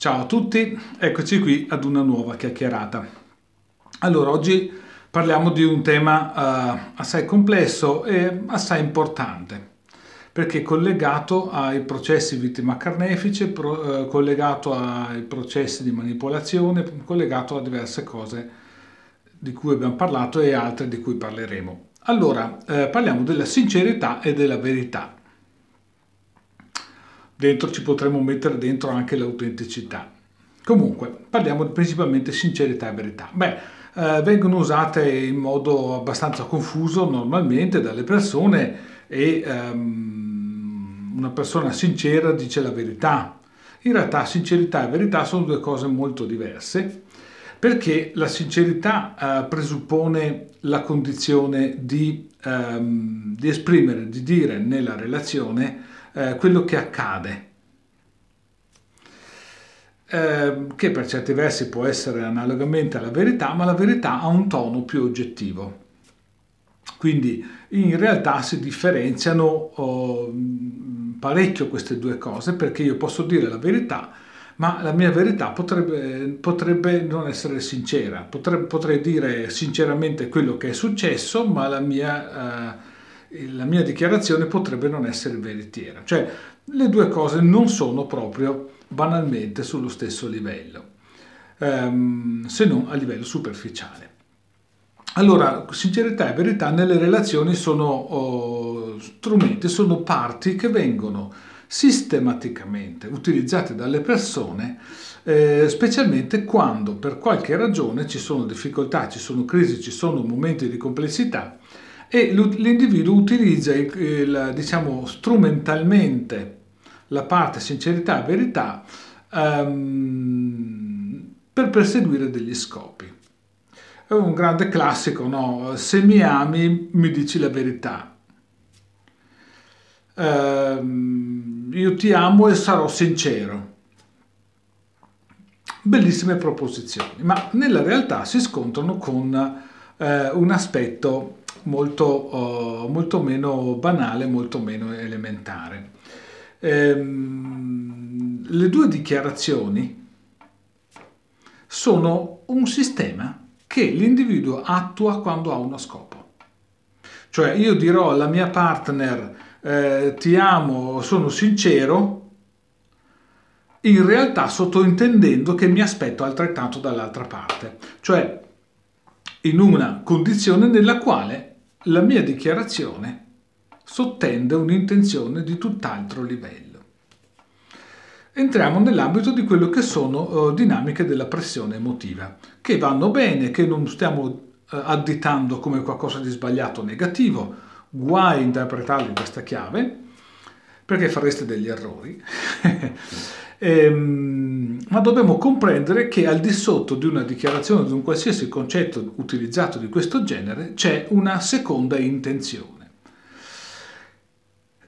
Ciao a tutti, eccoci qui ad una nuova chiacchierata. Allora, oggi parliamo di un tema uh, assai complesso e assai importante, perché è collegato ai processi vittima carnefice, pro, uh, collegato ai processi di manipolazione, collegato a diverse cose di cui abbiamo parlato e altre di cui parleremo. Allora, eh, parliamo della sincerità e della verità dentro ci potremmo mettere dentro anche l'autenticità. Comunque, parliamo principalmente sincerità e verità. Beh, eh, vengono usate in modo abbastanza confuso normalmente dalle persone e ehm, una persona sincera dice la verità. In realtà sincerità e verità sono due cose molto diverse perché la sincerità eh, presuppone la condizione di, ehm, di esprimere, di dire nella relazione eh, quello che accade, eh, che per certi versi può essere analogamente alla verità, ma la verità ha un tono più oggettivo. Quindi in realtà si differenziano oh, parecchio queste due cose perché io posso dire la verità, ma la mia verità potrebbe, potrebbe non essere sincera. Potrebbe, potrei dire sinceramente quello che è successo, ma la mia... Eh, la mia dichiarazione potrebbe non essere veritiera. Cioè, le due cose non sono proprio banalmente sullo stesso livello, ehm, se non a livello superficiale. Allora, sincerità e verità nelle relazioni sono oh, strumenti, sono parti che vengono sistematicamente utilizzate dalle persone, eh, specialmente quando per qualche ragione ci sono difficoltà, ci sono crisi, ci sono momenti di complessità e l'individuo utilizza il, diciamo, strumentalmente la parte sincerità e verità um, per perseguire degli scopi. È un grande classico, no? Se mi ami mi dici la verità. Uh, io ti amo e sarò sincero. Bellissime proposizioni, ma nella realtà si scontrano con uh, un aspetto molto, uh, molto meno banale, molto meno elementare. Ehm, le due dichiarazioni sono un sistema che l'individuo attua quando ha uno scopo. Cioè io dirò alla mia partner eh, ti amo, sono sincero, in realtà sottointendendo che mi aspetto altrettanto dall'altra parte, cioè in una condizione nella quale la mia dichiarazione sottende un'intenzione di tutt'altro livello. Entriamo nell'ambito di quello che sono uh, dinamiche della pressione emotiva, che vanno bene, che non stiamo uh, additando come qualcosa di sbagliato o negativo, guai interpretarlo in questa chiave, perché fareste degli errori. ehm, ma dobbiamo comprendere che al di sotto di una dichiarazione di un qualsiasi concetto utilizzato di questo genere c'è una seconda intenzione.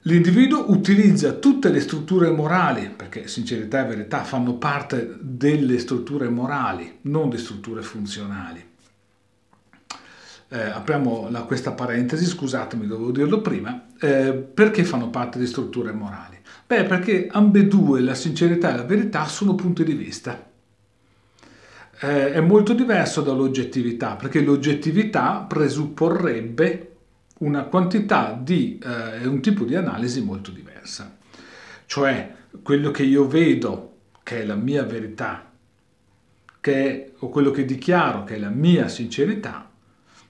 L'individuo utilizza tutte le strutture morali, perché sincerità e verità fanno parte delle strutture morali, non di strutture funzionali. Eh, apriamo la, questa parentesi, scusatemi, dovevo dirlo prima, eh, perché fanno parte di strutture morali? Beh, perché ambedue, la sincerità e la verità, sono punti di vista. Eh, è molto diverso dall'oggettività, perché l'oggettività presupporrebbe una quantità di eh, un tipo di analisi molto diversa. Cioè, quello che io vedo, che è la mia verità, che è, o quello che dichiaro che è la mia sincerità,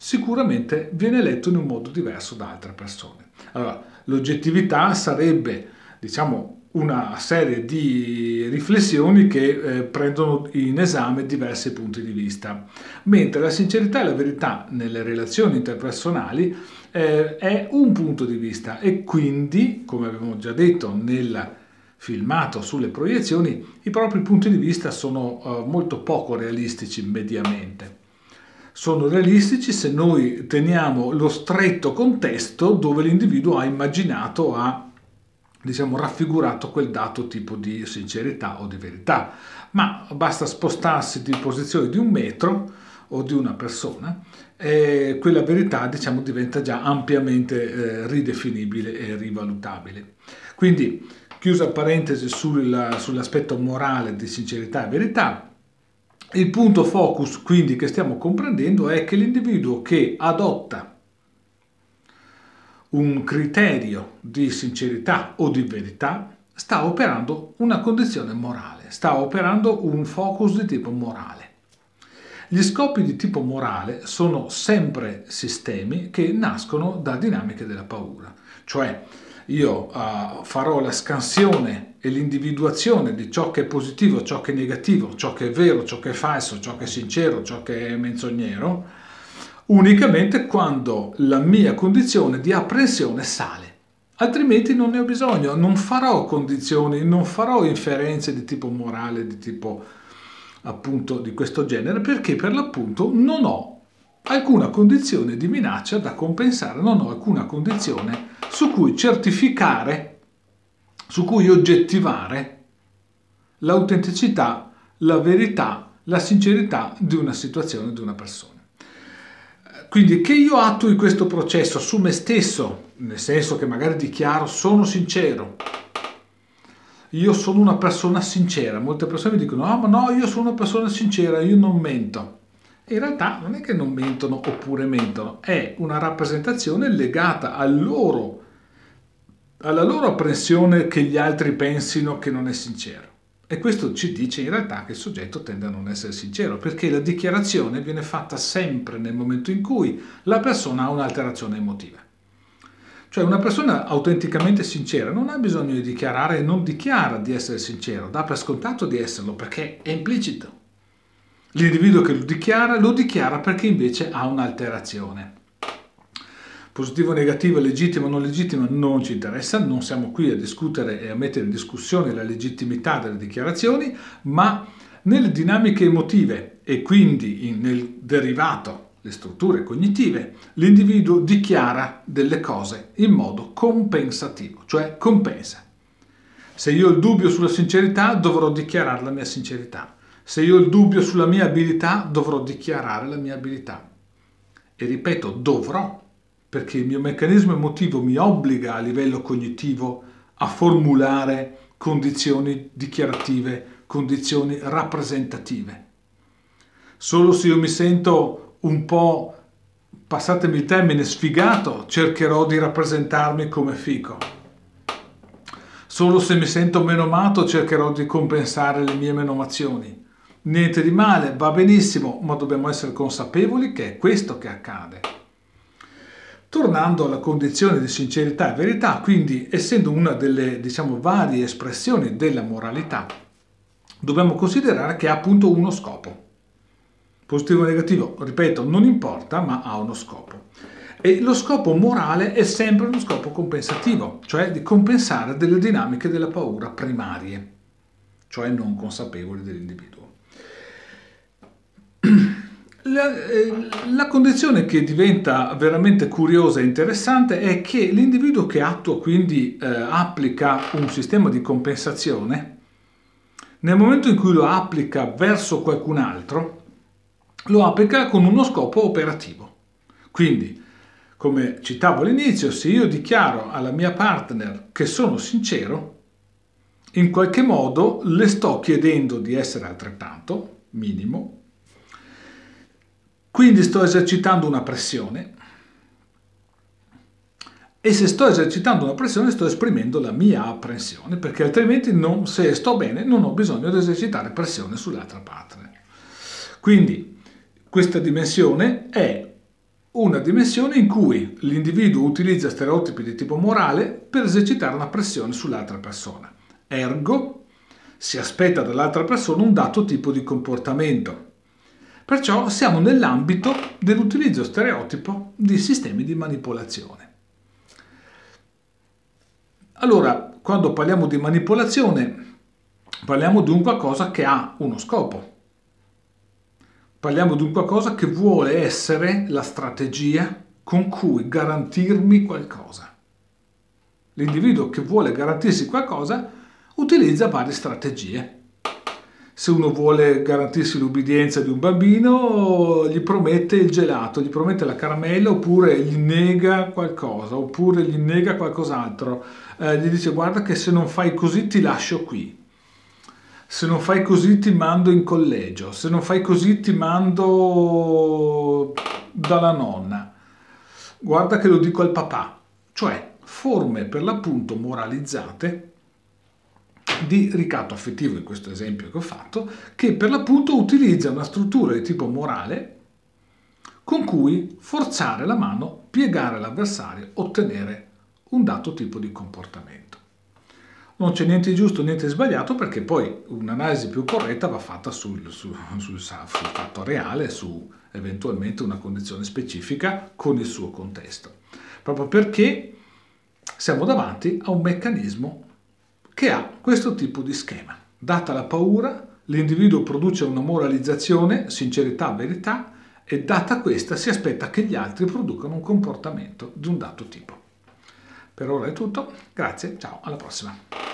sicuramente viene letto in un modo diverso da altre persone. Allora, l'oggettività sarebbe diciamo, una serie di riflessioni che eh, prendono in esame diversi punti di vista, mentre la sincerità e la verità nelle relazioni interpersonali eh, è un punto di vista e quindi, come abbiamo già detto nel filmato sulle proiezioni, i propri punti di vista sono eh, molto poco realistici mediamente. Sono realistici se noi teniamo lo stretto contesto dove l'individuo ha immaginato, ha diciamo, raffigurato quel dato tipo di sincerità o di verità, ma basta spostarsi di posizione di un metro o di una persona e quella verità diciamo, diventa già ampiamente eh, ridefinibile e rivalutabile. Quindi chiusa parentesi sul, sull'aspetto morale di sincerità e verità, il punto focus quindi che stiamo comprendendo è che l'individuo che adotta un criterio di sincerità o di verità sta operando una condizione morale, sta operando un focus di tipo morale. Gli scopi di tipo morale sono sempre sistemi che nascono da dinamiche della paura, cioè io uh, farò la scansione e l'individuazione di ciò che è positivo, ciò che è negativo, ciò che è vero, ciò che è falso, ciò che è sincero, ciò che è menzognero, unicamente quando la mia condizione di apprensione sale. Altrimenti non ne ho bisogno, non farò condizioni, non farò inferenze di tipo morale, di tipo appunto di questo genere, perché per l'appunto non ho alcuna condizione di minaccia da compensare, non ho alcuna condizione su cui certificare, su cui oggettivare l'autenticità, la verità, la sincerità di una situazione, di una persona. Quindi che io attui questo processo su me stesso, nel senso che magari dichiaro sono sincero, io sono una persona sincera, molte persone mi dicono ah ma no io sono una persona sincera, io non mento in realtà non è che non mentono oppure mentono, è una rappresentazione legata al loro, alla loro apprensione che gli altri pensino che non è sincero. E questo ci dice in realtà che il soggetto tende a non essere sincero, perché la dichiarazione viene fatta sempre nel momento in cui la persona ha un'alterazione emotiva. Cioè una persona autenticamente sincera non ha bisogno di dichiarare e non dichiara di essere sincero, dà per scontato di esserlo perché è implicito. L'individuo che lo dichiara, lo dichiara perché invece ha un'alterazione. Positivo, negativo, legittimo, non legittimo non ci interessa, non siamo qui a discutere e a mettere in discussione la legittimità delle dichiarazioni, ma nelle dinamiche emotive e quindi nel derivato, le strutture cognitive, l'individuo dichiara delle cose in modo compensativo, cioè compensa. Se io ho il dubbio sulla sincerità, dovrò dichiarare la mia sincerità. Se io ho il dubbio sulla mia abilità, dovrò dichiarare la mia abilità. E ripeto, dovrò, perché il mio meccanismo emotivo mi obbliga a livello cognitivo a formulare condizioni dichiarative, condizioni rappresentative. Solo se io mi sento un po', passatemi il termine, sfigato, cercherò di rappresentarmi come fico. Solo se mi sento menomato cercherò di compensare le mie menomazioni. Niente di male, va benissimo, ma dobbiamo essere consapevoli che è questo che accade. Tornando alla condizione di sincerità e verità, quindi essendo una delle diciamo, varie espressioni della moralità, dobbiamo considerare che ha appunto uno scopo. Positivo o negativo, ripeto, non importa, ma ha uno scopo. E lo scopo morale è sempre uno scopo compensativo, cioè di compensare delle dinamiche della paura primarie, cioè non consapevoli dell'individuo. La, eh, la, condizione che diventa veramente curiosa e interessante è che l'individuo che attua, quindi eh, applica un sistema di compensazione, nel momento in cui lo applica verso qualcun altro, lo applica con uno scopo operativo. Quindi, come citavo all'inizio, se io dichiaro alla mia partner che sono sincero, in qualche modo le sto chiedendo di essere altrettanto, minimo, quindi sto esercitando una pressione e se sto esercitando una pressione sto esprimendo la mia apprensione perché altrimenti non, se sto bene non ho bisogno di esercitare pressione sull'altra partner. Quindi questa dimensione è una dimensione in cui l'individuo utilizza stereotipi di tipo morale per esercitare una pressione sull'altra persona. Ergo si aspetta dall'altra persona un dato tipo di comportamento Perciò siamo nell'ambito dell'utilizzo stereotipo di sistemi di manipolazione. Allora, quando parliamo di manipolazione, parliamo di un qualcosa che ha uno scopo. Parliamo di un qualcosa che vuole essere la strategia con cui garantirmi qualcosa. L'individuo che vuole garantirsi qualcosa utilizza varie strategie se uno vuole garantirsi l'ubbidienza di un bambino, gli promette il gelato, gli promette la caramella oppure gli nega qualcosa, oppure gli nega qualcos'altro. Eh, gli dice guarda che se non fai così ti lascio qui, se non fai così ti mando in collegio, se non fai così ti mando dalla nonna. Guarda che lo dico al papà. Cioè forme per l'appunto moralizzate di ricatto affettivo in questo esempio che ho fatto, che per l'appunto utilizza una struttura di tipo morale con cui forzare la mano, piegare l'avversario, ottenere un dato tipo di comportamento. Non c'è niente giusto, niente sbagliato perché poi un'analisi più corretta va fatta sul, sul, sul, sul fatto reale, su eventualmente una condizione specifica con il suo contesto. Proprio perché siamo davanti a un meccanismo che ha questo tipo di schema. Data la paura, l'individuo produce una moralizzazione, sincerità, verità, e data questa si aspetta che gli altri producano un comportamento di un dato tipo. Per ora è tutto, grazie, ciao, alla prossima.